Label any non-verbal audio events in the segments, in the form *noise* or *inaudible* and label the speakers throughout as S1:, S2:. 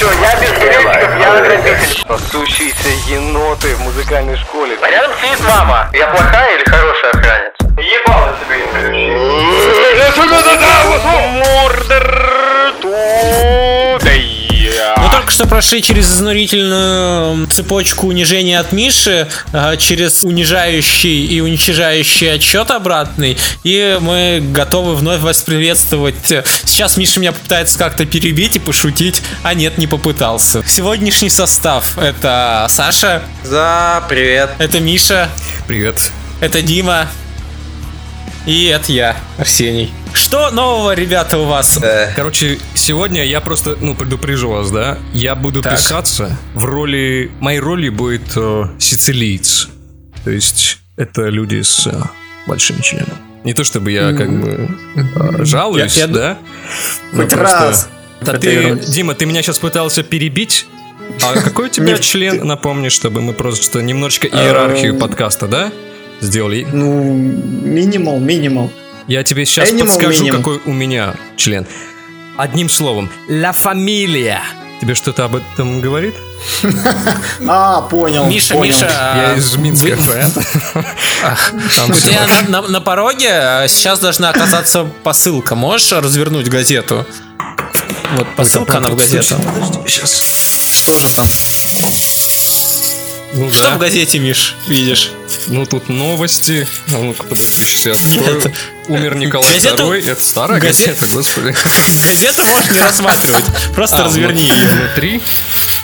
S1: Все, я без гречков, я агробитель.
S2: Пасущиеся еноты в музыкальной школе.
S1: А рядом сидит мама. Я плохая или хорошая охранница? Ебало тебе не
S3: Мы только что прошли через изнурительную цепочку унижения от Миши, а, через унижающий и уничижающий отчет обратный, и мы готовы вновь вас приветствовать. Сейчас Миша меня попытается как-то перебить и пошутить, а нет, не попытался. Сегодняшний состав это Саша,
S4: За, привет.
S3: это Миша,
S5: Привет.
S3: это Дима и это я, Арсений. Что нового, ребята, у вас?
S4: Э,
S5: Короче, сегодня я просто, ну, предупрежу вас, да? Я буду
S3: Так.
S5: писаться в роли... Моей роли будет э, сицилиец. То есть это люди с э, большим членом. Не то чтобы я как бы э, жалуюсь,
S3: Я- я-
S5: да?
S6: Хоть
S5: просто-
S6: раз.
S5: Да ты. Дима, ты меня сейчас пытался перебить? А какой у тебя член, напомни, чтобы мы просто немножечко иерархию подкаста, да? Сделали.
S6: Ну, минимал, минимал.
S5: Я тебе сейчас
S6: Animal
S5: подскажу,
S6: Minimum.
S5: какой у меня член. Одним словом, La Familia. Тебе что-то об этом говорит? *laughs*
S6: А, понял.
S3: Миша,
S6: понял.
S3: Миша,
S5: Я
S3: а,
S5: из Минска,
S3: вы-
S5: понятно? *laughs* Там
S3: У тебя на, на- на пороге а, сейчас должна оказаться посылка. Можешь развернуть газету? Вот посылка она в газету.
S5: Сейчас.
S6: Что же там?
S5: Ну
S3: Что
S5: да.
S3: в газете, Миш, видишь?
S5: Ну тут новости. А ну-ка, подожди, сейчас я открою.
S3: Нет.
S5: Умер Николай
S3: Газету-
S5: II. Это старая
S3: газет-
S5: газета, господи.
S3: Газету можешь не рассматривать. Просто
S5: А,
S3: разверни
S5: вот
S3: ее.
S5: Внутри.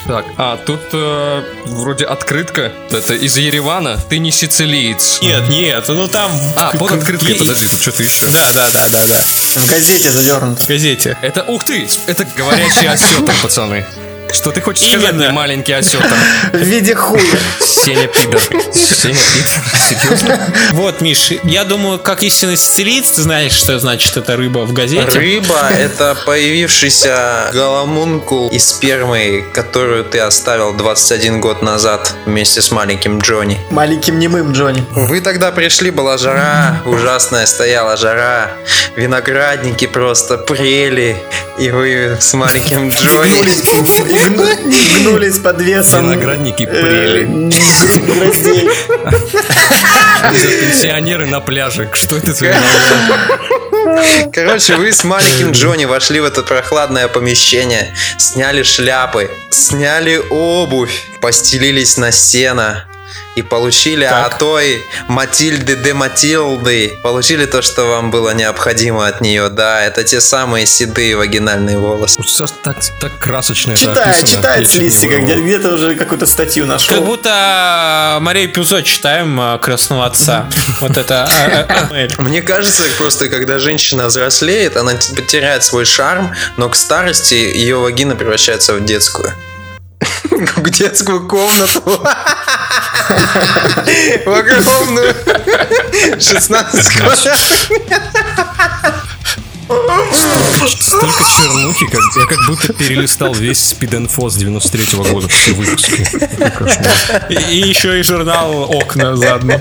S5: Так, а тут э, вроде открытка. Это из Еревана. Ты не сицилиец.
S3: Нет, нет, ну там...
S5: А, под открыткой,
S3: Е-
S5: подожди, тут что-то еще.
S3: Да, да, да, да, да.
S6: В газете завернут.
S3: В газете.
S5: Это, ух ты, это говорящий осетр, *laughs* пацаны. Что ты хочешь сказать,
S3: Именно.
S5: мне, маленький осетр? *laughs*
S6: В виде хуя.
S5: Сеня пидор. Сеня пидор, серьезно?
S3: Вот, Миш, я думаю, как истинный сицилиец, ты знаешь, что значит эта рыба в газете.
S4: Рыба — это появившийся голомункул из спермы, которую ты оставил 21 год назад вместе с маленьким Джонни.
S6: Маленьким немым Джонни.
S4: Вы тогда пришли, была жара, ужасная стояла жара, виноградники просто прели, и вы с маленьким *laughs* Джонни... *laughs*
S6: Гнулись, и гну- и гнулись под весом.
S5: Виноградники
S6: э,
S5: прели. Пенсионеры на пляже. Что это за
S4: Короче, вы с маленьким Джонни вошли в это прохладное помещение, сняли шляпы, сняли обувь, постелились на сено и получили
S3: Так.
S4: от той Матильды де Матилды, получили то, что вам было необходимо от нее. Да, это те самые седые вагинальные волосы.
S5: Саш, так, так красочно это
S6: Читает,
S5: описано.
S6: читает
S5: Я
S6: с
S5: чё-то
S6: листика,
S5: не
S6: где- где-то уже какую-то статью
S3: Как
S6: нашел.
S3: будто Мария Пюзо читаем а, крестного отца. Вот это. а, а, а. *laughs*
S4: Мне кажется, просто когда женщина взрослеет, она типа теряет свой шарм, но к старости ее вагина превращается в детскую. *laughs* В детскую комнату. *laughs* В огромную. 16 квадратных.
S5: Столько чернухи, как, я как будто перелистал весь Спиденфос 93 года, все выпуски. Какой кошмар.
S3: И и еще и журнал «Окна» заодно.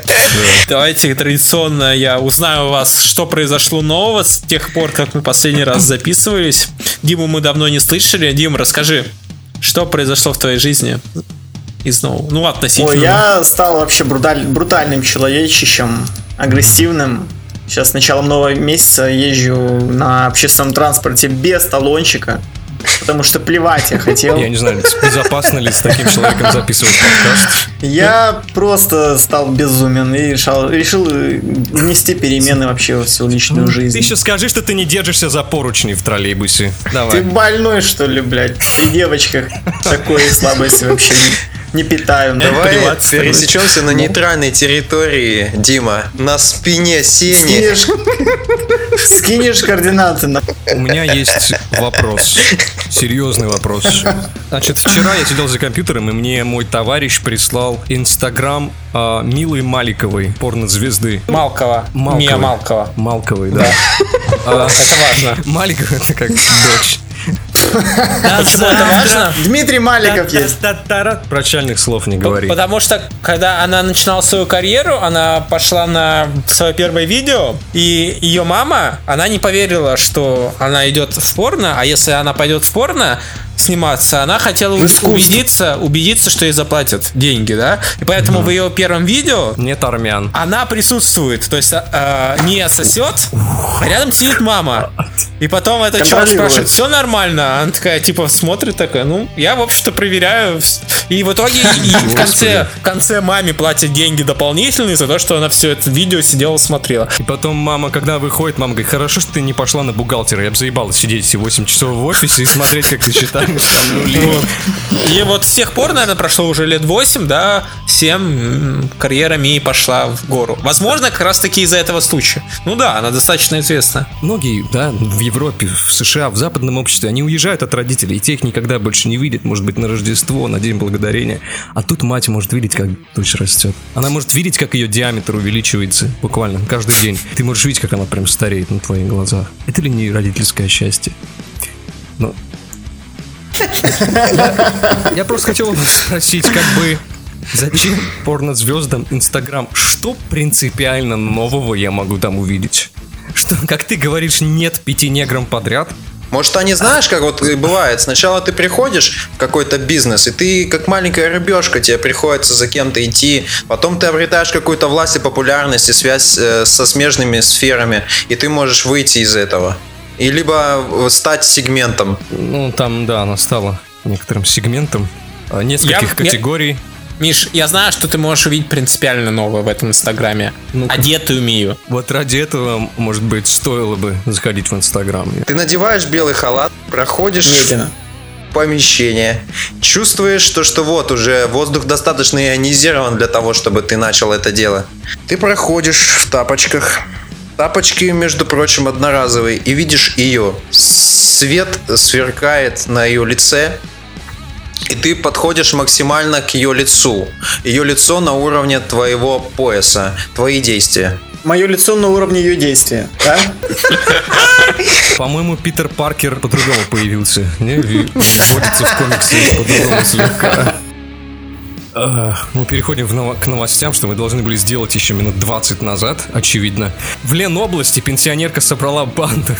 S3: Давайте традиционно я узнаю у вас, что произошло нового с тех пор, как мы последний раз записывались. Диму мы давно не слышали. Дим, расскажи, что произошло в твоей жизни из нового? Ну, относительно.
S6: Ой, я стал вообще бруталь- брутальным человечищем, агрессивным. Сейчас с началом нового месяца езжу на общественном транспорте без талончика, потому что плевать я хотел.
S5: Я не знаю, безопасно ли с таким человеком записывать подкаст.
S6: Я просто стал безумен и решал, решил э, внести перемены вообще во всю личную
S5: Ты
S6: жизнь.
S5: еще скажи, что ты не держишься за поручни в троллейбусе.
S6: Ты
S5: Давай.
S6: больной, что ли, блядь? При девочках такой слабости вообще не, не питаю.
S4: Давай пересечемся на нейтральной территории, Дима. На спине сени.
S6: Скинешь, скинешь координаты на...
S5: У меня есть вопрос. Серьезный вопрос. Значит, вчера я сидел за компьютером, и мне мой товарищ прислал инстаграм а, Милы Маликовой, порнозвезды.
S3: Малкова.
S5: Малковой.
S3: Мия Малкова.
S5: Малковой, да.
S3: Это важно.
S5: Маликова это как дочь.
S3: Почему это важно?
S6: Дмитрий Маликов есть.
S5: Прощальных слов не говори.
S3: Потому что, когда она начинала свою карьеру, она пошла на свое первое видео, и ее мама, она не поверила, что она идет в порно, а если она пойдет в порно, сниматься, она хотела убедиться, убедиться, что ей заплатят деньги, да? И поэтому в ее первом видео
S5: Нет армян.
S3: она присутствует, то есть а, не сосет, а рядом сидит мама. И потом этот чувак
S6: Контролирует.
S3: спрашивает, все нормально? Она такая, типа, смотрит такая, ну, я, в общем-то, проверяю. И в итоге и в конце, в конце маме платят деньги дополнительные за то, что она все это видео сидела, смотрела.
S5: И потом мама, когда выходит, мама говорит, хорошо, что ты не пошла на бухгалтера. Я бы заебал сидеть все 8 часов в офисе и смотреть, как ты считаешь.
S3: И вот с тех пор, наверное, прошло уже лет 8, да, 7, карьера Мии пошла в гору. Возможно, как раз таки из-за этого случая. Ну да, она достаточно известна.
S5: Многие, да, в Европе, в США, в западном обществе, они уезжают от родителей, и те никогда больше не видят, может быть, на Рождество, на День Благодарения. А тут мать может видеть, как дочь растет. Она может видеть, как ее диаметр увеличивается буквально каждый день. Ты можешь видеть, как она прям стареет на твоих глазах. Это ли не родительское счастье? Ну... Я просто хотел спросить, как бы, зачем порнозвездам Инстаграм? Что принципиально нового я могу там увидеть? Что, как ты говоришь, нет пяти неграм подряд?
S4: Может, они знаешь, как вот бывает, сначала ты приходишь в какой-то бизнес, и ты как маленькая рыбешка, тебе приходится за кем-то идти, потом ты обретаешь какую-то власть и популярность и связь э, со смежными сферами, и ты можешь выйти из этого. И либо э, стать сегментом.
S5: Ну, там, да, она стала некоторым сегментом а, нескольких
S3: Я- я-
S5: категорий.
S3: Миш, я знаю, что ты можешь увидеть принципиально новое в этом инстаграме.
S5: Ну-ка.
S3: Одетую Мию.
S5: Вот ради этого, может быть, стоило бы заходить в Инстаграм.
S4: Ты надеваешь белый халат, проходишь
S6: Медленно.
S4: помещение, чувствуешь то, что вот уже воздух достаточно ионизирован для того, чтобы ты начал это дело. Ты проходишь в тапочках. Тапочки, между прочим, одноразовые, и видишь ее. Свет сверкает на ее лице, и ты подходишь максимально к ее лицу. Ее лицо на уровне твоего пояса, твои действия.
S6: Мое лицо на уровне ее действия, да?
S5: По-моему, Питер Паркер по-другому появился. Не, вводится в комиксы по-другому слегка. А, Мы переходим в ново- к новостям, что мы должны были сделать еще минут 20 назад, очевидно. В Ленобласти пенсионерка собрала банду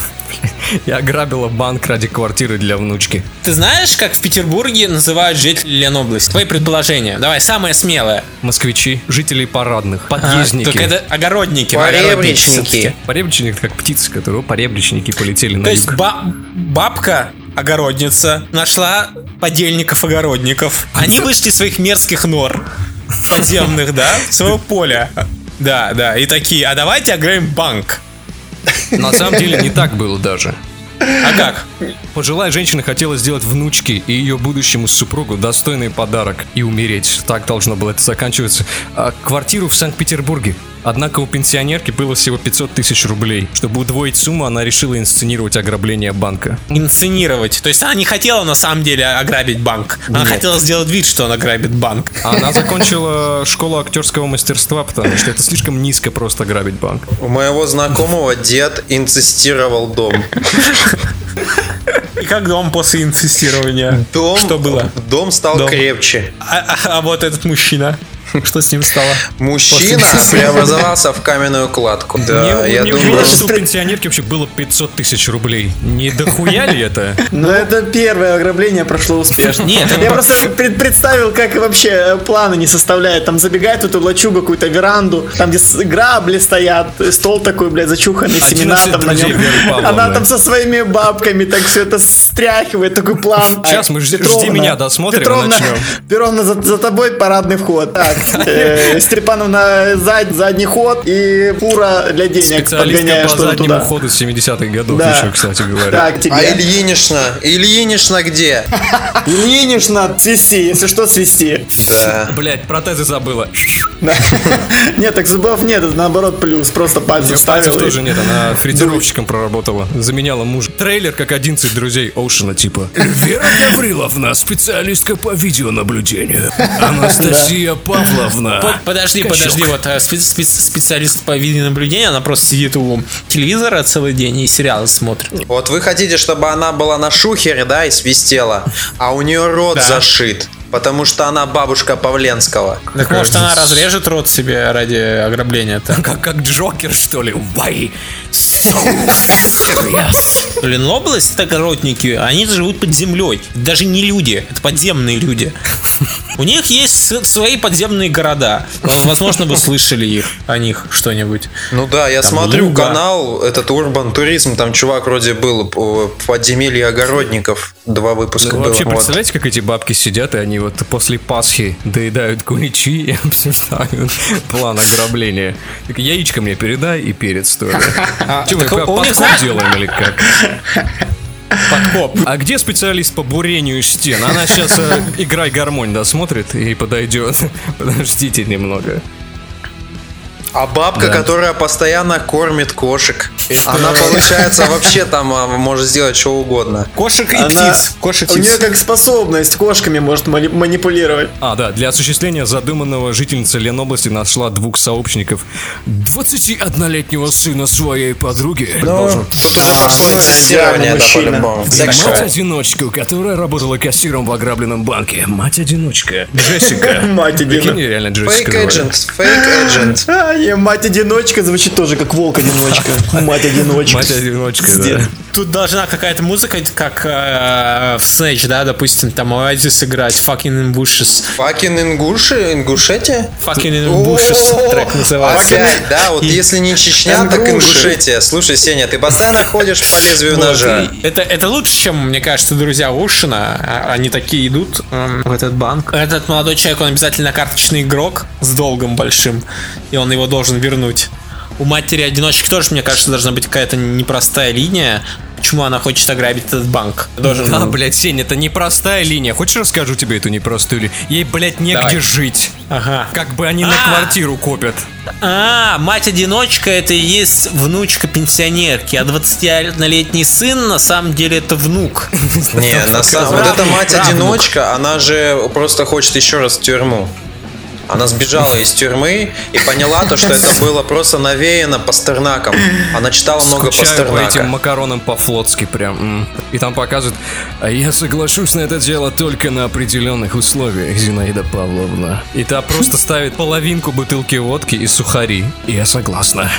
S5: и ограбила банк ради квартиры для внучки.
S3: Ты знаешь, как в Петербурге называют жителей Ленобласти? Твои предположения. Давай, самое смелое.
S5: Москвичи, жителей парадных,
S3: А,
S5: подъездники.
S3: Только это огородники. огородники
S4: Поребричники.
S5: как птица, которого поребричники полетели на
S3: То есть
S5: юг.
S3: ба- бабка огородница нашла подельников-огородников. Они вышли из своих мерзких нор подземных, да, своего поля. Да, да, и такие, а давайте ограбим банк.
S5: На самом деле не так было даже.
S3: А как?
S5: Пожилая женщина хотела сделать внучке и ее будущему супругу достойный подарок и умереть. Так должно было это заканчиваться. А квартиру в Санкт-Петербурге. Однако у пенсионерки было всего 500 тысяч рублей. Чтобы удвоить сумму, она решила инсценировать ограбление банка.
S3: Инсценировать. То есть она не хотела на самом деле ограбить банк. Она
S5: Нет.
S3: хотела сделать вид, что она грабит банк.
S5: А Она закончила школу актерского мастерства, потому что это слишком низко просто грабить банк.
S4: У моего знакомого дед инцестировал дом. *laughs*
S3: И как дом после инцестирования?
S4: Дом,
S3: Что было?
S4: Дом стал
S3: Дом.
S4: крепче.
S3: А, а- а вот этот мужчина, *laughs* что с ним стало?
S4: Мужчина преобразовался в каменную кладку. Да, я думаю...
S5: что у пенсионерки вообще было 500 тысяч рублей. Не дохуя ли это?
S6: Но это первое ограбление прошло успешно.
S3: Нет, это
S6: я просто пред- представил, как вообще э, планы не составляет. Там забегает эту лачугу, какую-то веранду, там где грабли стоят, стол такой, блядь, зачуханный, семена
S5: 11
S6: там на нем. Она там со своими бабками так все это стряхивает, такой план.
S5: Сейчас мы жди- меня, досмотрим и
S6: Петровна,
S5: начнем.
S6: Петровна, за, за тобой парадный вход. Так, э, *laughs* Степановна зад- задний ход и фура для денег
S5: Специалистка
S6: подгоняешь
S5: по
S6: что-то
S5: заднему
S6: туда.
S5: ходу 70-х годов
S6: Да.
S5: еще, кстати говоря.
S6: Так, тебе.
S4: А Ильинична? Ильинична где? *laughs*
S6: Ильинична, свисти, если что, свисти.
S4: Да.
S5: Блять, протезы забыла. *laughs*
S6: Нет, так зубов нет, это наоборот плюс, просто пальцы и-
S5: тоже нет, она фрезеровщиком проработала. Заменяла мужа. Трейлер как 11 друзей Оушена типа.
S7: Вера Гавриловна, специалистка по видеонаблюдению. Анастасия Павловна,
S5: Павловна.
S3: Под- Подожди,
S5: Качок.
S3: подожди, вот спе- спе- специалист по видеонаблюдению, она просто сидит у телевизора целый день и сериалы смотрит.
S4: Вот вы хотите, чтобы она была на шухере, да, и свистела, а у нее рот
S3: Да.
S4: зашит, потому что она бабушка Павленского.
S3: Так может она разрежет рот себе ради ограбления-то?
S5: Как, как Джокер, что ли? Why so serious?
S3: Ленобласть это огородники, они живут под землей. Даже не люди, это подземные люди. У них есть свои подземные города. Возможно, вы слышали их, о них что-нибудь.
S4: Ну да, я
S3: Там
S4: смотрю
S3: луга.
S4: канал, этот Урбан Туризм, там чувак вроде был, о, подземелье огородников, два выпуска
S5: Ну,
S4: было.
S5: вообще,
S4: вот.
S5: представляете, как эти бабки сидят, и они вот после Пасхи доедают куличи *laughs* и обсуждают план ограбления. Так, яичко мне передай и перец тоже. *laughs* Че, мы подкоп делаем или как?
S3: Подкоп. *laughs*
S5: А где специалист по бурению стен? Она сейчас играй гармонь досмотрит и подойдет. Подождите немного.
S4: А бабка, которая постоянно кормит кошек, она, получается, вообще там а, может сделать что угодно.
S3: Кошек и
S6: Она-
S3: птиц. Кошек
S6: У нее как способность кошками может мани- манипулировать.
S5: А, да, для осуществления задуманного жительница Ленобласти нашла двух сообщников. 21-летнего сына своей подруги. Должен
S4: Тут уже пошло
S6: ну,
S4: да, по-любому.
S6: Да,
S4: Так что-
S5: Мать-одиночку, которая работала кассиром в ограбленном банке. Мать-одиночка. Джессика. *laughs*
S6: Мать-одиночка.
S5: Реально Джессика
S4: Fake
S5: звали. *laughs*
S6: и мать-одиночка звучит тоже как волк-одиночка. *laughs* Мать-одиночка.
S5: Мать-одиночка, да.
S3: Тут должна какая-то музыка, как э, в Snatch, да, допустим, там Oasis играть, Fucking in Bushes.
S4: Fucking ингуши, ингушетия?
S3: Fucking in Bushes трек называется.
S4: Опять, да, вот если не Чечня, так. Ингушетия. Слушай, Сеня, ты постоянно ходишь по лезвию ножа.
S3: Это, это лучше, чем, мне кажется, друзья Ушина. А- Они такие идут эм, в этот банк. Этот молодой человек, он обязательно карточный игрок с долгом большим, и он его должен вернуть. У матери одиночки тоже, мне кажется, должна быть какая-то непростая линия. Почему она хочет ограбить этот банк? Должен...
S5: Да, блядь, Сень, это непростая линия. Хочешь расскажу тебе эту непростую линию? Ей, блядь, негде
S3: Давай.
S5: жить.
S3: Ага.
S5: Как бы они на
S3: А.
S5: квартиру копят.
S3: А, мать-одиночка это и есть внучка пенсионерки, а 21-летний сын на самом деле это внук.
S4: Не, на самом вот эта мать-одиночка, она же просто хочет еще раз в тюрьму. Она сбежала из тюрьмы и поняла то, что это было просто навеяно Пастернаком. Она читала много
S5: Скучаю по этим
S4: Пастернака.
S5: макаронам по-флотски прям. И там показывают, а я соглашусь на это дело только на определенных условиях, Зинаида Павловна. И та просто ставит половинку бутылки водки и сухари. И я согласна.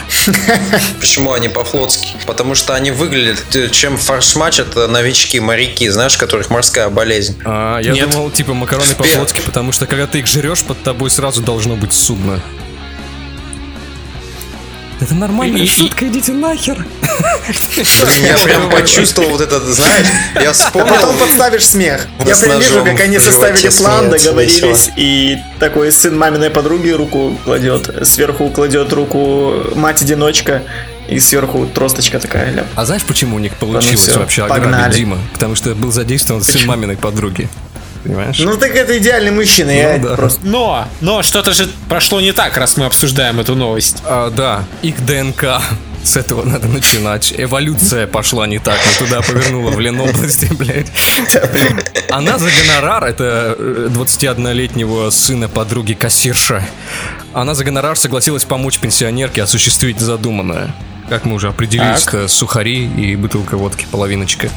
S4: Почему они по-флотски? Потому что они выглядят, э, чем фаршмач это новички, моряки, знаешь, которых морская болезнь.
S5: А, я
S3: Нет.
S5: думал, типа макароны по-флотски, потому что когда ты их жрешь, под тобой сразу должно быть судно. Это нормальная
S3: И-
S5: шутка, идите нахер.
S4: Блин, я прям почувствовал вот этот, знаешь, я
S6: А
S4: вспомнил.
S6: потом подставишь смех. Я прям вижу, как они составили план, договорились, и такой сын маминой подруги руку кладет, сверху кладет руку мать-одиночка, и сверху тросточка такая, ляп.
S5: А знаешь, почему у них получилось
S6: всё,
S5: вообще
S6: погнали.
S5: ограбить Дима? Потому что был задействован сын маминой подруги. Понимаешь?
S6: Ну так это идеальный мужчина, я
S5: да.
S6: просто...
S3: Но, но что-то же прошло не так, раз мы обсуждаем эту новость.
S5: А, да, их ДНК. С этого надо начинать. Эволюция пошла не так, не туда повернула в Ленобласти, блядь. Она за гонорар, это э, 21-летнего сына подруги кассирша. Она за гонорар согласилась помочь пенсионерке осуществить задуманное. Как мы уже определились,
S3: Так.
S5: это сухари и бутылка водки, половиночка.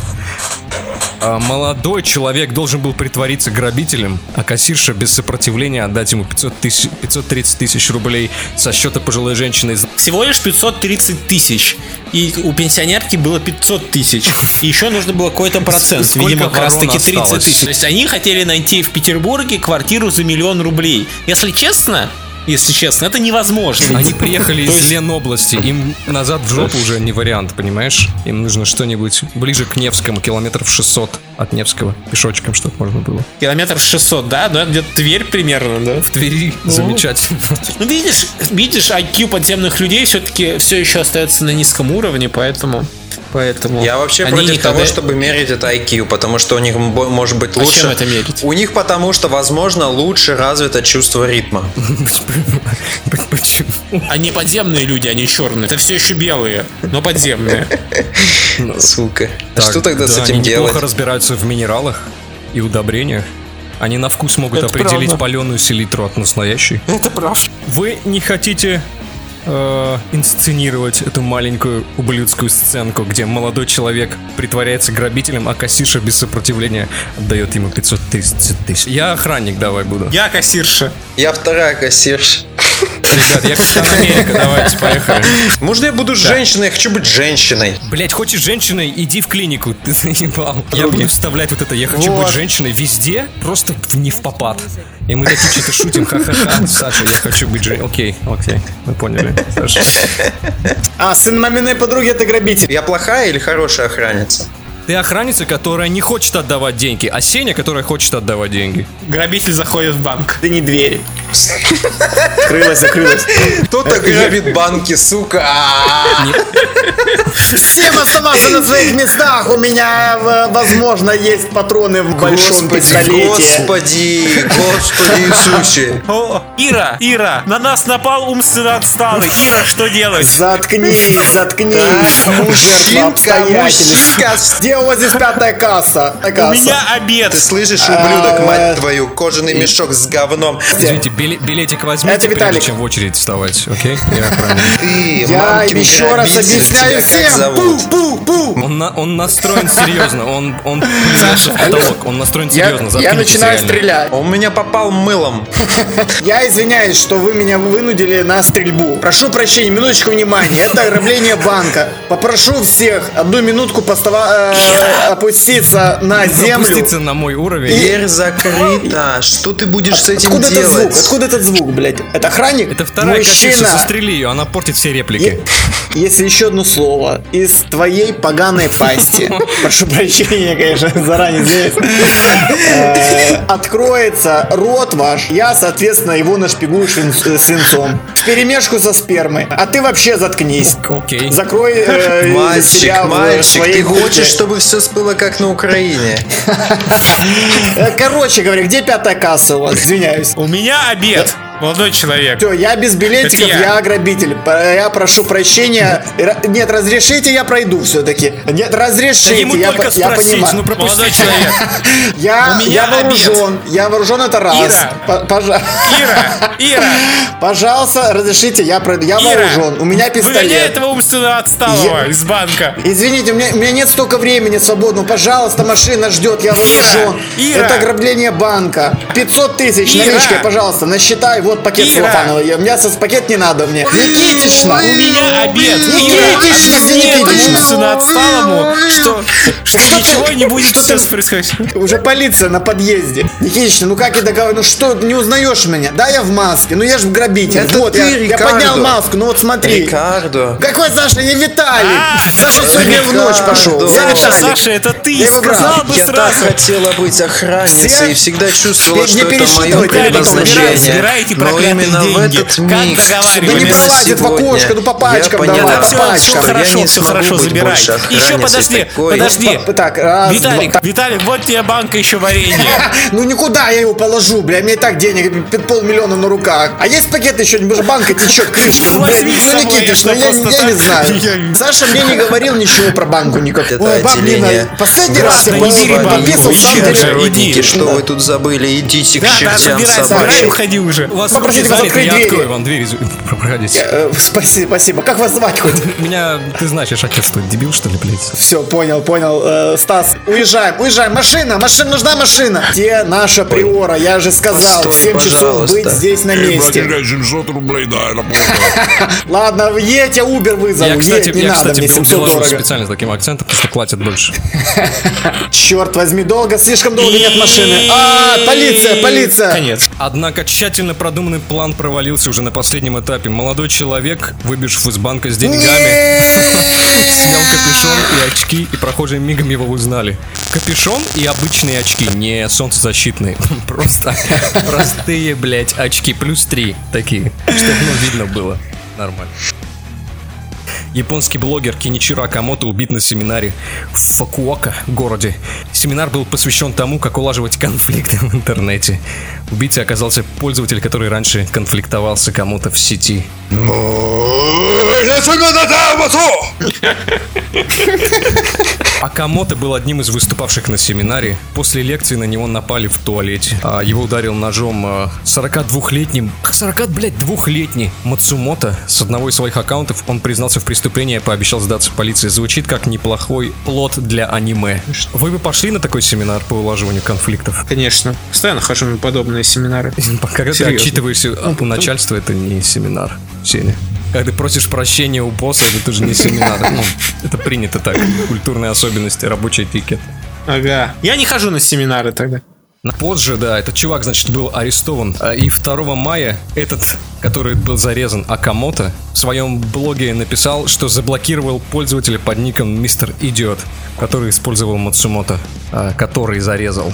S5: А молодой человек должен был притвориться грабителем, а кассирша без сопротивления отдать ему 500 тысяч, 530 тысяч рублей со счета пожилой женщины
S3: Всего лишь 530 тысяч. И у пенсионерки было 500 тысяч. И еще нужно было какой-то процент.
S5: Сколько
S3: видимо, как раз таки 30
S5: осталось?
S3: тысяч. То есть они хотели найти в Петербурге квартиру за миллион рублей. Если честно, если честно, это невозможно.
S5: Они приехали из Ленобласти, им назад в жопу уже не вариант, понимаешь? Им нужно что-нибудь ближе к Невскому, километров 600 от Невского, пешочком, чтобы можно было.
S3: Километров 600, да? Да, где-то Тверь примерно, да?
S5: В Твери замечательно.
S3: Ну, видишь, видишь, IQ подземных людей все-таки все еще остается на низком уровне, поэтому... Поэтому
S4: Я вообще
S3: они
S4: против
S3: никогда-
S4: того, чтобы мерить это IQ, потому что у них может быть
S3: А
S4: лучше.
S3: чем это мерить?
S4: У них потому что, возможно, лучше развито чувство ритма.
S5: Почему? *laughs*
S3: Они подземные люди, они черные. Это все еще белые, но подземные. *laughs*
S4: Сука. А что тогда с этим
S5: они
S4: делать?
S5: неплохо разбираются в минералах и удобрениях. Они на вкус могут
S3: Это
S5: определить
S3: правда.
S5: паленую селитру от настоящей.
S3: Это правда.
S5: Вы не хотите э, инсценировать эту маленькую ублюдскую сценку, где молодой человек притворяется грабителем, а кассирша без сопротивления отдает ему 500 тысяч. тысяч. Я охранник давай буду.
S3: Я кассирша.
S4: Я вторая кассирша.
S5: Ребят, я Капитан Америка, давайте, поехали.
S4: Можно я буду женщиной? Я хочу быть женщиной.
S5: Блять, хочешь женщиной, иди в клинику, *laughs* ты заебал. Я буду вставлять вот это, я хочу
S6: Вот.
S5: быть женщиной везде, просто не в попад. И мы такие что-то шутим, ха-ха-ха. Саша, я хочу быть женщиной. Окей, окей, мы поняли. Саша.
S6: А, сын маминой подруги это грабитель.
S4: Я плохая или хорошая охранница?
S5: Ты охранница, которая не хочет отдавать деньги, а Сеня, которая хочет отдавать деньги.
S3: Грабитель заходит в банк.
S6: Да не двери. Закрылась, закрылась.
S4: Кто-то грабит банки, сука.
S6: Всем оставаться на своих местах. У меня, возможно, есть патроны в большом
S4: Господи,
S6: пистолете.
S4: господи, господи Иисусе.
S3: Ира, Ира, на нас напал умственно отсталый. Ира, что делать?
S6: Заткнись, заткнись.
S4: Мужчинка,
S6: обстоятельств.
S4: мужчинка.
S6: Где у вас здесь пятая касса?
S3: У меня обед.
S4: Ты слышишь, ублюдок,
S6: А,
S4: мать твою, кожаный мешок с говном.
S5: Извините, биле- билетик возьмите, прежде
S6: Виталик.
S5: чем в очередь вставать, окей? Я *laughs*
S6: еще раз объясняю всем. Пу-пу-пу.
S5: Он, на- он настроен серьезно, он, он в потолок, он настроен серьезно.
S6: я начинаю стрелять.
S4: Он меня попал мылом. *laughs*
S6: Я извиняюсь, что вы меня вынудили на стрельбу. Прошу прощения, минуточку внимания. Это ограбление банка. Попрошу всех одну минутку постава- э, *laughs* опуститься на землю.
S5: Опуститься на мой уровень.
S4: Дверь закрыта. Что ты будешь с этим
S6: Откуда этот звук?
S4: делать?
S6: Откуда этот звук, блядь? Это охранник?
S5: Это вторая
S6: Мужчина.
S5: застрели ее, она портит все реплики.
S6: Е- Если еще одно слово из твоей поганой *laughs* пасти, прошу прощения, конечно, заранее извиняюсь, *laughs* э, откроется рот ваш, я, соответственно, его нашпигую швин- э, свинцом. В перемешку со спермой. А ты вообще заткнись.
S5: Окей.
S6: Закрой э, *laughs*
S4: Мальчик,
S6: себя
S4: мальчик, ты
S6: губке.
S4: хочешь, чтобы все было как на Украине? *laughs*
S6: Короче говоря, где пятая касса у вас? Извиняюсь.
S3: У меня обед, молодой человек.
S6: Все, я без билетиков,
S3: я.
S6: я. грабитель. П- Я прошу прощения. Нет, разрешите, я пройду все-таки. Нет, разрешите,
S5: Ему
S6: я,
S5: только
S6: я
S5: спросить,
S6: понимаю.
S5: ну пропусти.
S3: Молодой человек. *laughs*
S6: Я,
S3: У меня
S6: я вооружен, я вооружен это раз.
S3: Ира.
S6: Пожа-
S3: Ира, *laughs* Ира,
S6: Пожалуйста, разрешите, я пройду. Я
S3: Ира.
S6: вооружен, у меня
S3: Выгоняй
S6: пистолет.
S3: этого умственно отсталого
S6: Я-
S3: из банка.
S6: Извините, у меня, у меня нет столько времени свободного. Пожалуйста, машина ждет, я вооружен.
S3: Ира.
S6: Это ограбление банка. 500 тысяч
S3: Ира.
S6: наличкой, пожалуйста, насчитай. Вот пакет
S3: Ира.
S6: целлофановый. Я- У меня со- пакет не надо мне. Никитична.
S3: У меня обед.
S6: Никитична,
S3: этому
S6: Никитична.
S3: умственно отсталому, что, что ничего не будет тут происходить.
S6: Уже полиция на подъезде. Никитична, ну как я договор, ну что, не узнаешь меня? Да, я в маске, ну я же грабитель.
S4: Это
S6: вот,
S4: ты,
S6: я, я поднял маску, ну вот смотри.
S4: Рикардо.
S6: Какой Саша, я Виталий.
S3: А,
S6: Саша сегодня в ночь пошел.
S3: Саша,
S6: Виталий.
S3: Саша, это ты
S6: Я его
S3: сказал бы
S4: Я так
S3: сразу.
S4: хотела быть охранницей
S6: Все-
S4: и всегда чувствовала, что это мое предназначение.
S3: собирай-
S4: Но
S3: проклятые
S4: именно в
S3: деньги.
S4: этот
S3: Как
S4: миг,
S3: договаривались?
S6: Да не
S4: именно
S6: пролазит в окошко, ну по пачкам
S4: я
S6: давай, по
S3: все,
S6: пачкам.
S3: все
S4: я
S3: хорошо, все хорошо, забирай. Еще подожди,
S4: такой.
S3: подожди.
S6: Так, раз,
S3: Виталик,
S6: два.
S3: Виталик, вот тебе банка еще варенье. *laughs*
S6: Ну никуда я его положу, бля, мне и так денег полмиллиона на руках. А есть пакет еще, может банка течет, *laughs* крышка. Ну,
S3: с
S6: ну ну я, не знаю. Саша мне не говорил ничего про банку никак.
S4: Это
S6: Ой,
S4: отделение.
S6: последний раз я пописал, сам
S3: иди.
S4: что вы тут забыли? Идите к
S3: Да, да,
S4: чертям
S3: забирай, забирай,
S4: собачьим.
S3: уходи уже.
S5: У вас
S6: Попросите
S5: руки
S6: вас открыть
S5: я
S6: двери.
S5: открою вам дверь, из- *laughs* проходите.
S6: Э, Спасибо, спасибо. Как вас звать хоть? *laughs*
S5: Меня, ты знаешь, я шакер, что дебил, что ли, блядь?
S6: Все, понял, понял. Э, Стас, уезжаем, уезжаем. Машина, машина, нужна машина. Где наша приора? Я же сказал,
S4: Постой,
S6: в 7 часов быть здесь на месте.
S7: 700 рублей аэропорта. *laughs*
S6: Ладно, едь, я Uber вызову.
S5: Я, кстати,
S6: не
S5: я,
S6: надо,
S5: кстати,
S6: мне
S5: был
S6: 700
S5: белорус
S6: дорого.
S5: специально с таким акцентом, потому что платят больше.
S6: Черт возьми, долго, слишком долго нет машины. А, полиция, полиция.
S3: Конец.
S5: Однако тщательно продуманный план провалился уже на последнем этапе. Молодой человек, выбежав из банка с деньгами, снял капюшон и очки, и прохожие мигом его узнали. Капюшон и обычные очки, не солнцезащитные. *laughs* Просто простые, блять, очки. Плюс три такие, чтобы ну, видно было. Нормально. Японский блогер Киничиро Акамото убит на семинаре в Фукуока, городе. Семинар был посвящен тому, как улаживать конфликты в интернете. Убийцей оказался пользователь, который раньше конфликтовал с кому-то в сети. Акамото был одним из выступавших на семинаре. После лекции на него напали в туалете. А его ударил ножом а, 42-летний... 40, блядь, двухлетний Мацумото. С одного из своих аккаунтов он признался в преступлении и пообещал сдаться полиции. Звучит как неплохой плод для аниме. Вы бы пошли на такой семинар по улаживанию конфликтов?
S3: Конечно. Постоянно хожу на подобные семинары.
S5: Когда ты
S3: Серьезно.
S5: отчитываешься у начальства, это не семинар, Сеня. Когда ты просишь прощения у босса, это тоже не семинар. Ну, это принято так. Культурные особенности, рабочий этикет.
S3: Ага. Я не хожу на семинары тогда.
S5: На Позже, да, этот чувак, значит, был арестован. А, И 2 мая этот, который был зарезан Акамото, в своем блоге написал, что заблокировал пользователя под ником Мистер Идиот, который использовал Мацумото, а, который зарезал.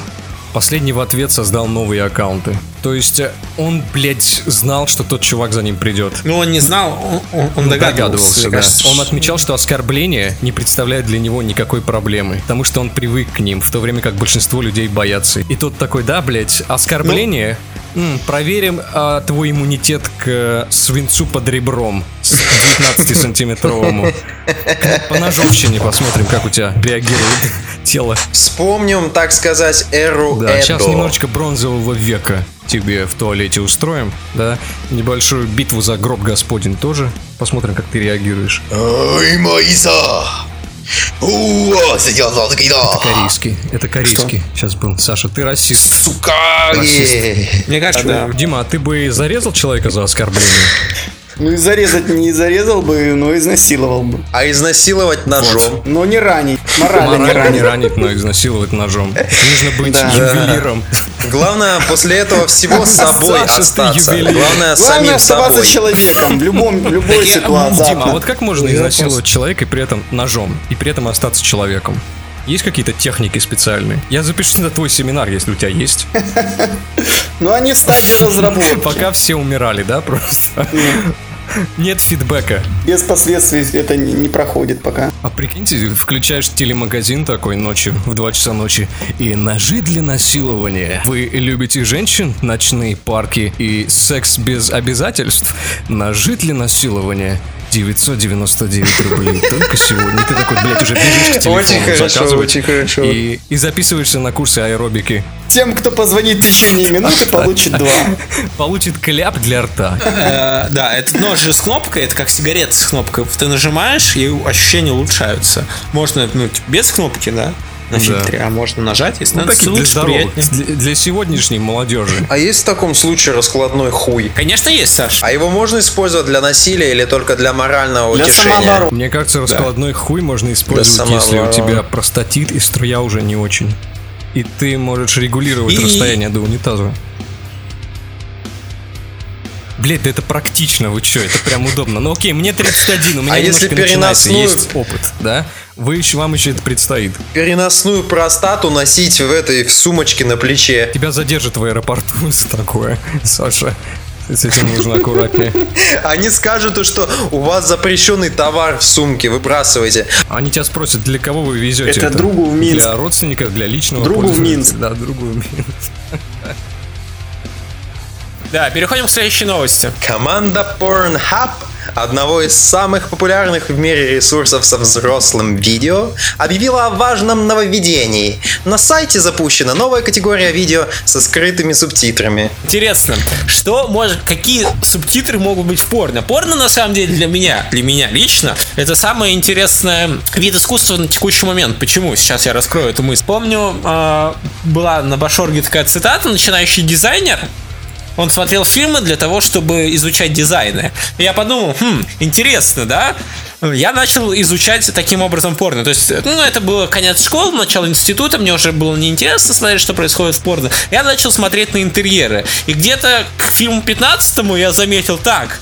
S5: Последний в ответ создал новые аккаунты. То есть э, он, блядь, знал, что тот чувак за ним придет.
S3: Ну, он не знал, он, он- он догадывался. мне
S5: да.
S3: кажется,
S5: Он отмечал, что оскорбление не представляет для него никакой проблемы, потому что он привык к ним, в то время как большинство людей боятся. И тот такой, да, блядь, оскорбление. М, проверим а, твой иммунитет к э, свинцу под ребром с 19-сантиметровому. *laughs* По ножовщине посмотрим, как у тебя реагирует тело.
S4: Вспомним, так сказать, эру
S5: Да, сейчас
S4: Эдо.
S5: немножечко бронзового века тебе в туалете устроим, да? Небольшую битву за гроб Господень тоже. Посмотрим, как ты реагируешь. Корейский. Это корейский сейчас был. Саша, ты расист. Расист.
S3: Мне кажется, да.
S5: Дима, а ты бы зарезал человека за оскорбление?
S6: Ну и зарезать не зарезал бы, но изнасиловал бы.
S4: А изнасиловать ножом.
S6: Но не ранить. Морально, не
S5: Морально не
S6: ранить.
S5: ранить, но изнасиловать ножом. Нужно быть
S6: Да.
S5: ювелиром.
S4: Главное после этого всего с собой
S5: Саша,
S4: остаться.
S5: ювелир.
S4: Главное
S6: Главное
S4: самим
S6: оставаться
S4: собой.
S6: человеком в любом, в любой ситуации.
S5: Дима, а вот как можно изнасиловать человека и при этом ножом, и при этом остаться человеком? Есть какие-то техники специальные? Я запишусь на твой семинар, если у тебя есть. *laughs*
S6: Ну они в стадии *laughs* разработки.
S5: Пока все умирали, да, просто? Нет фидбэка.
S6: Без последствий это не, проходит пока.
S5: А прикиньте, включаешь телемагазин такой ночью, в 2 часа ночи, и ножи для насилования. Вы любите женщин, ночные парки и секс без обязательств? Ножи для насилования. 999 рублей. Только сегодня. Ты такой, блядь, уже бежишь к телефону
S4: Очень хорошо, очень хорошо.
S5: И, и записываешься на курсы аэробики.
S6: Тем, кто позвонит в течение минуты, получит два.
S5: Получит кляп для рта.
S3: Э, да, этот нож же с кнопкой, это как сигарета с кнопкой. Ты нажимаешь, и ощущения улучшаются. Можно, ну, типа, без кнопки, да, на фильтре, а можно нажать, и
S5: Ну,
S3: становится
S5: такие для
S3: лучше, приятнее.
S5: для, для сегодняшней молодежи.
S4: А есть в таком случае раскладной хуй?
S3: Конечно, есть, Саш.
S4: А его можно использовать для насилия или только для морального
S6: Для
S4: утешения?
S6: самообороны.
S5: Мне кажется, раскладной хуй можно использовать,
S4: Да
S5: если у тебя простатит и струя уже не очень. И ты можешь регулировать
S3: И-
S5: расстояние до унитаза. Блять, да это практично, вы чё, это прям удобно. Ну окей, мне 31, у меня
S4: А если
S5: немножко
S4: переносную-
S5: есть опыт, да? Вы еще, вам еще это предстоит.
S4: Переносную простату носить в этой в сумочке на плече.
S5: Тебя задержат в аэропорту *laughs* за такое, Саша. С этим нужно аккуратнее.
S4: Они скажут, что у вас запрещенный товар в сумке, выбрасывайте.
S5: Они тебя спросят, для кого вы везете
S6: Это другу в Минск.
S5: Для родственников, для личного
S6: Другу в? Минск.
S5: Да, другу в Минск. *laughs*
S3: Да, переходим к следующей новости.
S4: Команда Pornhub, одного из самых популярных в мире ресурсов со взрослым видео, объявила о важном нововведении. На сайте запущена новая категория видео со скрытыми субтитрами.
S3: Интересно, что может, какие субтитры могут быть в порно? Порно, на самом деле, для меня, для меня лично, это самый интересный вид искусства на текущий момент. Почему? Сейчас я раскрою эту мысль. Помню, э, была на Башорге такая цитата, начинающий дизайнер, он смотрел фильмы для того, чтобы изучать дизайны. И я подумал, хм, интересно, да? Я начал изучать таким образом порно. То есть, ну, это было конец школы, начало института, мне уже было неинтересно смотреть, что происходит в порно. Я начал смотреть на интерьеры. И где-то к фильму 15 я заметил, так,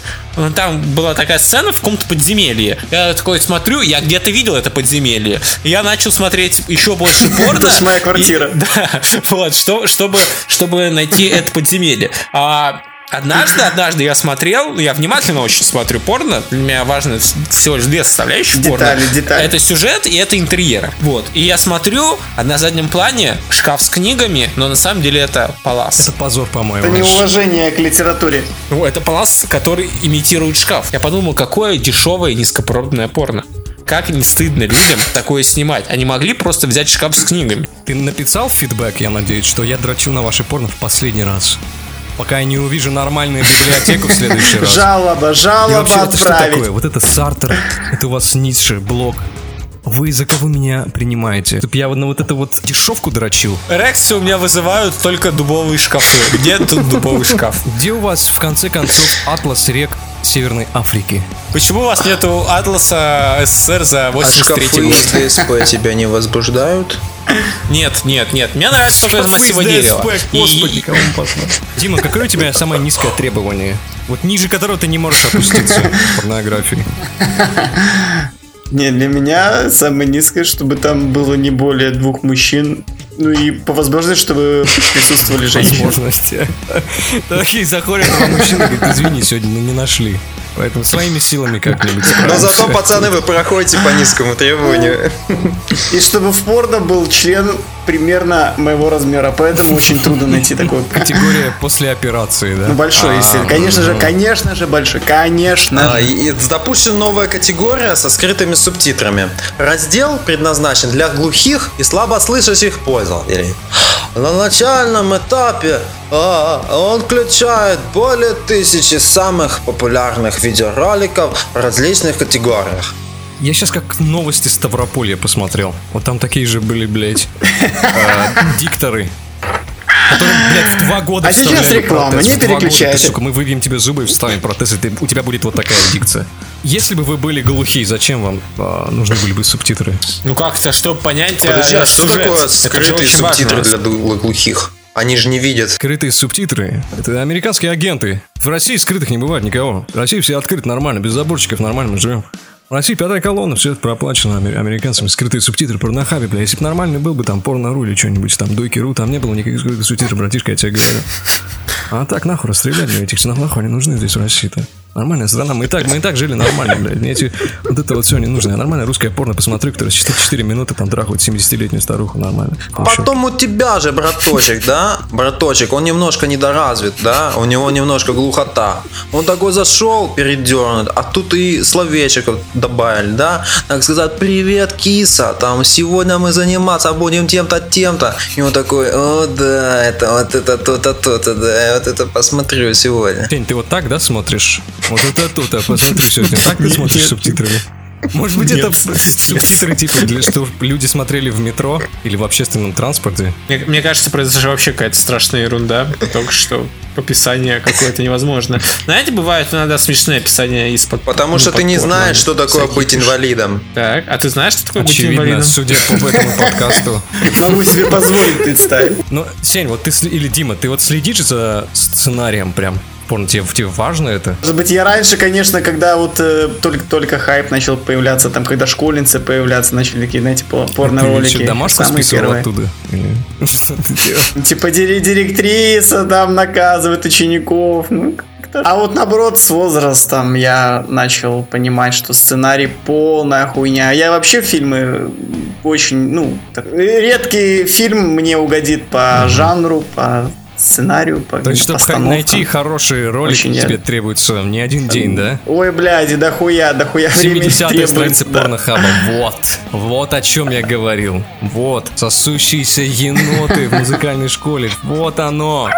S3: там была такая сцена в каком-то подземелье. Я такой смотрю, я где-то видел это подземелье. Я начал смотреть еще больше *laughs* порно.
S6: Это моя квартира. *laughs*
S3: Да, вот, что, чтобы, чтобы найти это подземелье. А, Однажды, однажды я смотрел, я внимательно очень смотрю порно. Для меня важно всего лишь две составляющие
S6: Детали,
S3: порно.
S6: детали.
S3: Это сюжет и это интерьер. Вот. И я смотрю, а на заднем плане шкаф с книгами, но на самом деле это палас.
S5: Это позор, по-моему.
S6: Это неуважение к литературе.
S3: Ну, это палас, который имитирует шкаф. Я подумал, какое дешевое низкопробное порно. Как не стыдно людям такое снимать? Они могли просто взять шкаф с книгами.
S5: Ты написал фидбэк, я надеюсь, что я дрочу на ваши порно в последний раз. Пока я не увижу нормальную библиотеку в следующий *laughs* раз.
S6: Жалоба,
S5: И
S6: жалоба
S5: вообще, это что
S6: отправить.
S5: такое? Вот это Сартер, это у вас Ницше, Блок. Вы за кого меня принимаете? Чтоб я вот на вот эту вот дешевку дрочил?
S3: Рексы у меня вызывают только дубовые шкафы. Где тут дубовый шкаф?
S5: Где у вас, в конце концов, атлас рек Северной Африки?
S3: Почему у вас нету атласа СССР за
S4: А
S3: 83
S4: шкафы
S3: год?
S4: из ДСП тебя не возбуждают?
S3: Нет, нет, нет. Мне нравится только из массива дерева. И-
S5: кого он послал. Дима, какое у тебя самое низкое требование? Вот ниже которого ты не можешь опуститься в порнографии.
S6: Не, для меня самое низкое, чтобы там было не более двух мужчин. Ну и по возможности, чтобы присутствовали женщины.
S5: Возможности. Такие заходят два мужчины, говорят, извини, сегодня мы не нашли. Поэтому своими силами как-нибудь
S4: Но зато,
S5: справимся.
S4: пацаны, вы проходите по низкому требованию.
S6: И чтобы в порно был член примерно моего размера, поэтому очень трудно найти такой
S5: Категория после операции, да?
S6: Ну, большой,
S5: А,
S6: естественно. Конечно же,
S5: ну,
S6: конечно же, большой. Конечно.
S4: А, запущена новая категория со скрытыми субтитрами. Раздел предназначен для глухих и слабослышащих пользователей. На начальном этапе а, он включает более тысячи самых популярных видеороликов в различных категориях.
S5: Я сейчас как новости Ставрополья посмотрел. Вот там такие же были, блядь, э, дикторы. Которые, блядь, в два года
S6: А сейчас реклама, не
S5: года, сука, мы выбьем тебе зубы и вставим протез, и ты- у тебя будет вот такая дикция. Если бы вы были глухие, зачем вам а, нужны были бы субтитры?
S3: Ну как-то, чтобы понять э,
S4: Подожди, а что
S3: сюжет.
S4: такое скрытые
S3: важно.
S4: субтитры для глухих? Они же не видят.
S5: Скрытые субтитры — это американские агенты. В России скрытых не бывает никого. В России все открыто, нормально, без заборчиков, нормально мы живем. В России пятая колонна, все это проплачено ами- американцами. Скрытые субтитры порнохабе, бля. Если бы нормальный был бы там порно.ру или что-нибудь, там дойки.ру, там не было никаких скрытых субтитров, братишка, я тебе говорю. А так нахуй расстрелять, мне этих нахуй они нужны здесь в России-то. Нормальная страна, мы и так, мы и так жили нормально, блядь. Мне эти, вот это вот все не нужно. Я нормальное русское порно посмотрю, которое 4, 4 минуты там трахают 70-летнюю старуху нормально. Общем,
S4: Потом у тебя же браточек, да? Браточек, он немножко недоразвит, да? У него немножко глухота. Он такой зашел, передернут, а тут и словечек добавили, да? Так сказать, привет, киса, там, сегодня мы заниматься будем тем-то, тем-то. И он такой, о, да, это вот это то-то, то-то, да, я вот это посмотрю сегодня.
S5: Тень, ты вот так, да, смотришь? Вот это тут, а посмотри сегодня. Так ты смотришь субтитрами? Может быть, это субтитры типа, для что люди смотрели в метро или в общественном транспорте?
S3: Мне, мне кажется, произошла вообще какая-то страшная ерунда. Только что описание какое-то невозможно. Знаете, бывают иногда смешные описания из-под...
S4: Потому
S3: ну,
S4: что ты не знаешь, что такое быть инвалидом.
S3: Так, а ты знаешь, что такое быть инвалидом?
S5: судя по этому подкасту.
S6: Могу себе позволить представить.
S5: Ну, Сень, вот ты или Дима, ты вот следишь за сценарием прям? Порно, тебе, тебе важно это?
S6: Может быть, я раньше, конечно, когда вот э, только, только хайп начал появляться, там, когда школьницы появляться начали такие, знаете, по-
S5: Ты что,
S6: порно-ролики.
S5: домашку
S6: самые
S5: списывал оттуда? *laughs* Ты?
S6: Типа директриса там наказывает учеников. Ну, как-то. А вот наоборот, с возрастом я начал понимать, что сценарий полная хуйня. Я вообще фильмы очень, ну, редкий фильм мне угодит по жанру, по сценарию, по
S5: То есть, чтобы найти хорошие ролики,
S6: Очень
S5: тебе
S6: я-
S5: требуется не один день, да?
S6: Ой, блядь, да хуя, да хуя времени
S5: 70-я
S6: требуется. да.
S5: порнохаба. Вот. Вот о чем я говорил. Вот. Сосущиеся еноты в музыкальной школе. Вот оно.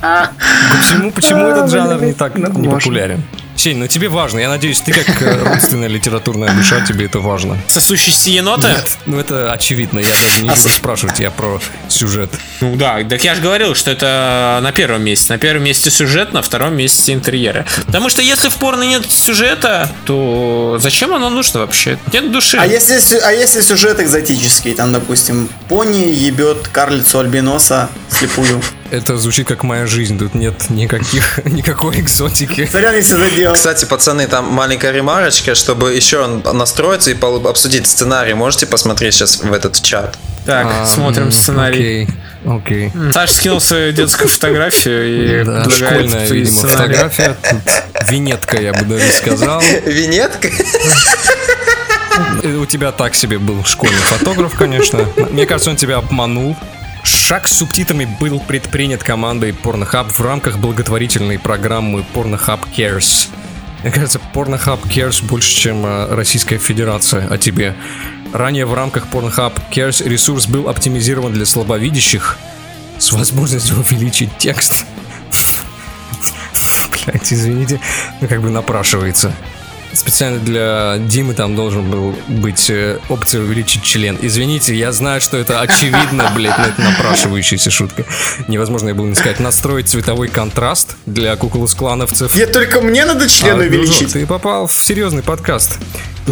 S5: Почему, почему этот жанр не так не популярен? Сень, ну тебе важно. Я надеюсь, ты как э, родственная литературная душа, тебе это важно.
S3: Сосущиеся еноты?
S5: Ну это очевидно. Я даже не спрашиваю тебя про сюжет.
S3: Ну да, так я же говорил, что это на первом месте. На первом месте сюжет, на втором месте интерьеры. Потому что если в порно нет сюжета, то зачем оно нужно вообще? Нет души.
S6: А если, а если сюжет экзотический, там, допустим, пони ебет карлицу альбиноса слепую.
S5: Это звучит как моя жизнь. Тут нет никаких *laughs* никакой экзотики.
S6: Сорян, если задел.
S4: Кстати, пацаны, там маленькая ремарочка, чтобы еще настроиться и обсудить сценарий. Можете посмотреть сейчас в этот чат.
S3: Так,
S5: А,
S3: смотрим
S5: м,
S3: сценарий.
S5: Окей, окей.
S3: Саша скинул свою детскую фотографию и
S5: Да, школьная, видимо,
S3: сценарии.
S5: фотография. Тут винетка, я бы даже сказал.
S4: Винетка?
S5: Э, У тебя так себе был школьный фотограф, конечно. Мне кажется, он тебя обманул. Шаг с субтитрами был предпринят командой Pornhub в рамках благотворительной программы Pornhub Cares. Мне кажется, Pornhub Cares больше, чем э, Российская Федерация о тебе. Ранее в рамках Pornhub Cares ресурс был оптимизирован для слабовидящих с возможностью увеличить текст. *laughs* Блять, извините, ну как бы напрашивается. Специально для Димы там должен был быть э, опция увеличить член. Извините, я знаю, что это очевидно, *laughs* блять, но это напрашивающаяся шутка. Невозможно, я был не сказать, настроить цветовой контраст для куклус-клановцев.
S6: Я только мне надо член
S5: А, дружок,
S6: увеличить.
S5: ты попал в серьезный подкаст.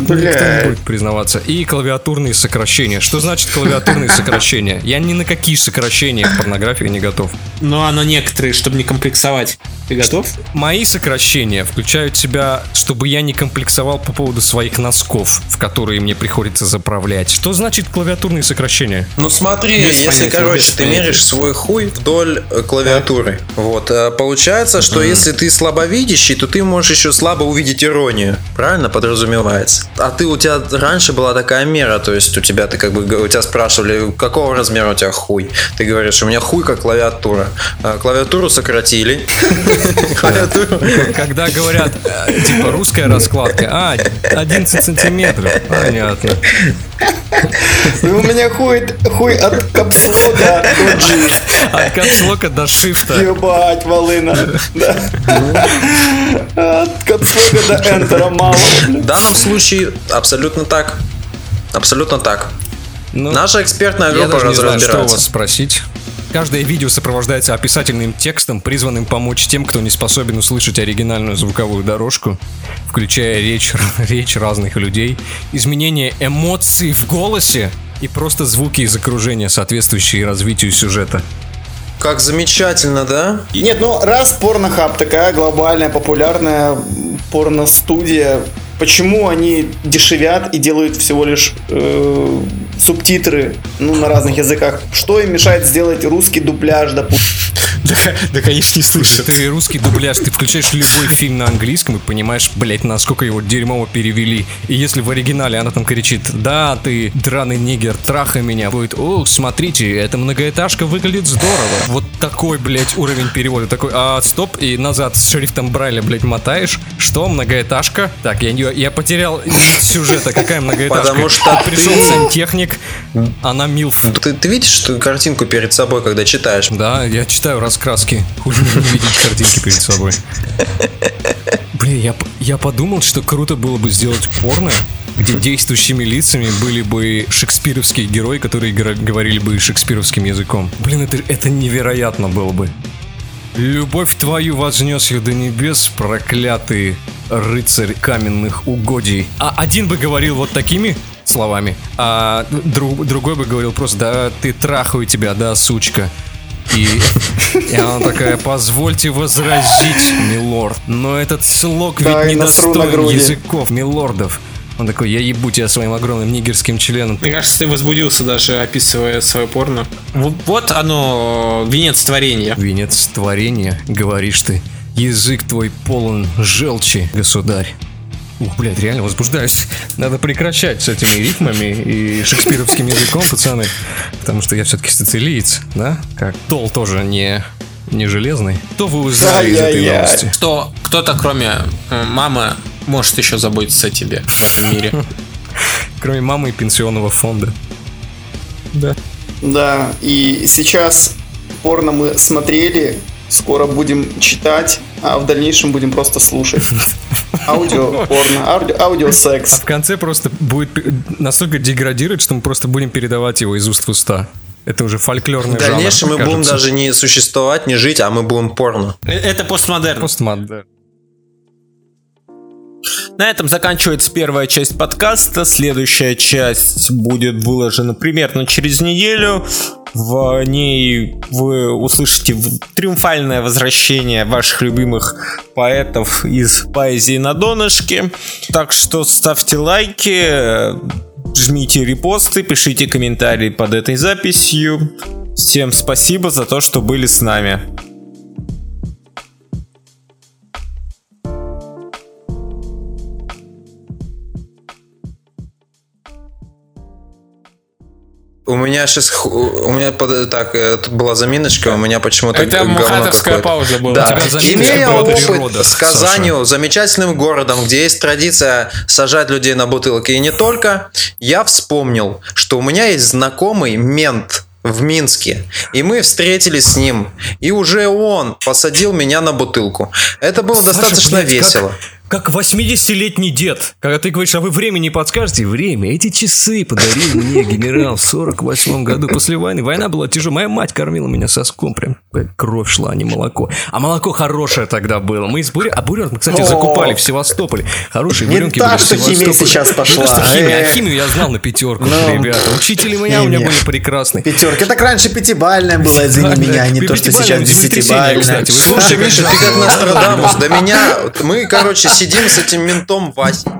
S5: Тут
S6: Бля.
S5: никто не будет признаваться. И клавиатурные сокращения. Что значит клавиатурные сокращения? Я ни на какие сокращения в порнографии не готов.
S3: Но оно некоторые, чтобы не комплексовать. Ты готов?
S5: Мои сокращения включают в себя, чтобы я не комплексовал по поводу своих носков, в которые мне приходится заправлять. Что значит клавиатурные сокращения?
S4: Ну смотри,
S3: Без
S4: если,
S3: понятия,
S4: короче, ты
S3: понятия.
S4: меришь свой хуй вдоль э, клавиатуры, вот, э, получается, что если ты слабовидящий, то ты можешь еще слабо увидеть иронию, правильно подразумевается? А ты, у тебя раньше была такая мера, то есть у тебя, ты как бы, у тебя спрашивали, какого размера у тебя хуй? Ты говоришь, у меня хуй как клавиатура. А Клавиатуру сократили.
S5: Когда говорят, э, типа, русская раскладка, а, 11 сантиметров, понятно.
S6: У меня хуй, хуй от капслога до G.
S5: От капслока до шифта.
S6: Ебать, волына. От капслога до энтера мало.
S4: В данном случае абсолютно так. Абсолютно так.
S5: Ну,
S4: Наша экспертная
S5: Я
S4: группа
S5: даже не знаю, что у вас спросить. Каждое видео сопровождается описательным текстом, призванным помочь тем, кто не способен услышать оригинальную звуковую дорожку, включая речь, *laughs* речь разных людей, изменение эмоций в голосе и просто звуки из окружения, соответствующие развитию сюжета.
S4: Как замечательно, да?
S6: Нет, ну раз порнохаб такая глобальная, популярная порностудия, почему они дешевят и делают всего лишь э, субтитры ну, на разных языках? Что им мешает сделать русский дубляж, допустим?
S3: Да, да конечно, не слышат.
S5: Ты русский дубляж, ты включаешь любой фильм на английском и понимаешь, блять, насколько его дерьмово перевели. И если в оригинале она там кричит, да, ты драный нигер, трахай меня, будет, о, смотрите, эта многоэтажка выглядит здорово. Вот такой, блять, уровень перевода. Такой, а, стоп, и назад с шрифтом Брайля, блять, мотаешь. Что, многоэтажка? Так, я, не- я потерял сюжета. Какая многоэтажка?
S4: Потому что
S5: Пришел
S4: ты-
S5: сантехник, она милф.
S4: Ты, ты видишь что картинку перед собой, когда читаешь?
S5: Да, я читаю раскраски. Хуй мне не видеть картинки перед собой. Блин, я, я подумал, что круто было бы сделать порно, где действующими лицами были бы шекспировские герои, которые говорили бы шекспировским языком. Блин, это, это невероятно было бы. Любовь твою вознес я до небес, проклятый рыцарь каменных угодий. А один бы говорил вот такими словами, а друг- другой бы говорил просто, да ты трахаю тебя, да, сучка. И, и она такая, позвольте возразить, милорд. Но этот слог ведь
S6: Да,
S5: недостоин
S6: груди.
S5: языков милордов. Он такой, я ебу тебя своим огромным нигерским членом.
S3: Мне кажется, ты возбудился даже описывая свое порно. Вот, вот оно, венец творения.
S5: Венец творения, говоришь ты. Язык твой полон желчи, государь. Ух, блядь, реально возбуждаюсь. Надо прекращать с этими рифмами и шекспировским языком, пацаны. Потому что я все-таки сицилиец, да? Как Тол тоже не, не железный. Что вы узнали из этой новости?
S3: Кто, кто-то, кроме э, мамы, может еще заботиться о тебе в этом мире. *laughs*
S5: Кроме мамы и пенсионного фонда.
S6: Да, и сейчас порно мы смотрели, скоро будем читать, а в дальнейшем будем просто слушать. *laughs* Аудио порно, аудио,
S5: А
S6: аудиосекс.
S5: в конце просто будет настолько деградировать, что мы просто будем передавать его из уст в уста. Это уже фольклорный
S4: В дальнейшем мы
S5: жанр,
S4: будем
S5: кажется.
S4: даже не существовать, не жить, а мы будем порно.
S3: Э, Это постмодерн.
S5: Постмодерн.
S3: На этом заканчивается первая часть подкаста. Следующая часть будет выложена примерно через неделю. В ней вы услышите триумфальное возвращение ваших любимых поэтов из поэзии на донышке. Так что ставьте лайки, жмите репосты, пишите комментарии под этой записью. Всем спасибо за то, что были с нами.
S4: Меня сейчас, у меня под, так, э, тут была заминочка, у меня почему-то
S3: Это
S4: какое-то.
S3: пауза была.
S4: Да, имея опыт
S5: природа,
S4: с Казанью, замечательным городом, где есть традиция сажать людей на бутылки и не только, я вспомнил, что у меня есть знакомый мент в Минске, и мы встретились с ним, и уже он посадил меня на бутылку. Это было
S5: Саша,
S4: достаточно
S5: блядь,
S4: весело.
S5: Как 80-летний дед. Когда ты говоришь, а вы время не подскажете? Время. Эти часы подарил мне генерал в 48 году после войны. Война была тяжелая. Моя мать кормила меня соском. Прям кровь шла, а не молоко. А молоко хорошее тогда было. Мы из буря... А буренок мы, кстати, закупали в Севастополе. Хорошие
S6: Не
S5: буренки
S6: так,
S5: были в
S6: что химия
S5: Севастополе.
S6: сейчас пошла.
S5: То, что химия, а
S6: Эх.
S5: химию я знал на пятерку,
S6: Ну,
S5: ребята. Учители меня у меня были прекрасные.
S6: Пятерка. Так раньше пятибальная была, извини меня, а не то, что сейчас десятибальная.
S4: Слушай, Миша, ты как Нострадамус. До меня... Мы, короче, сидим с этим ментом Васей.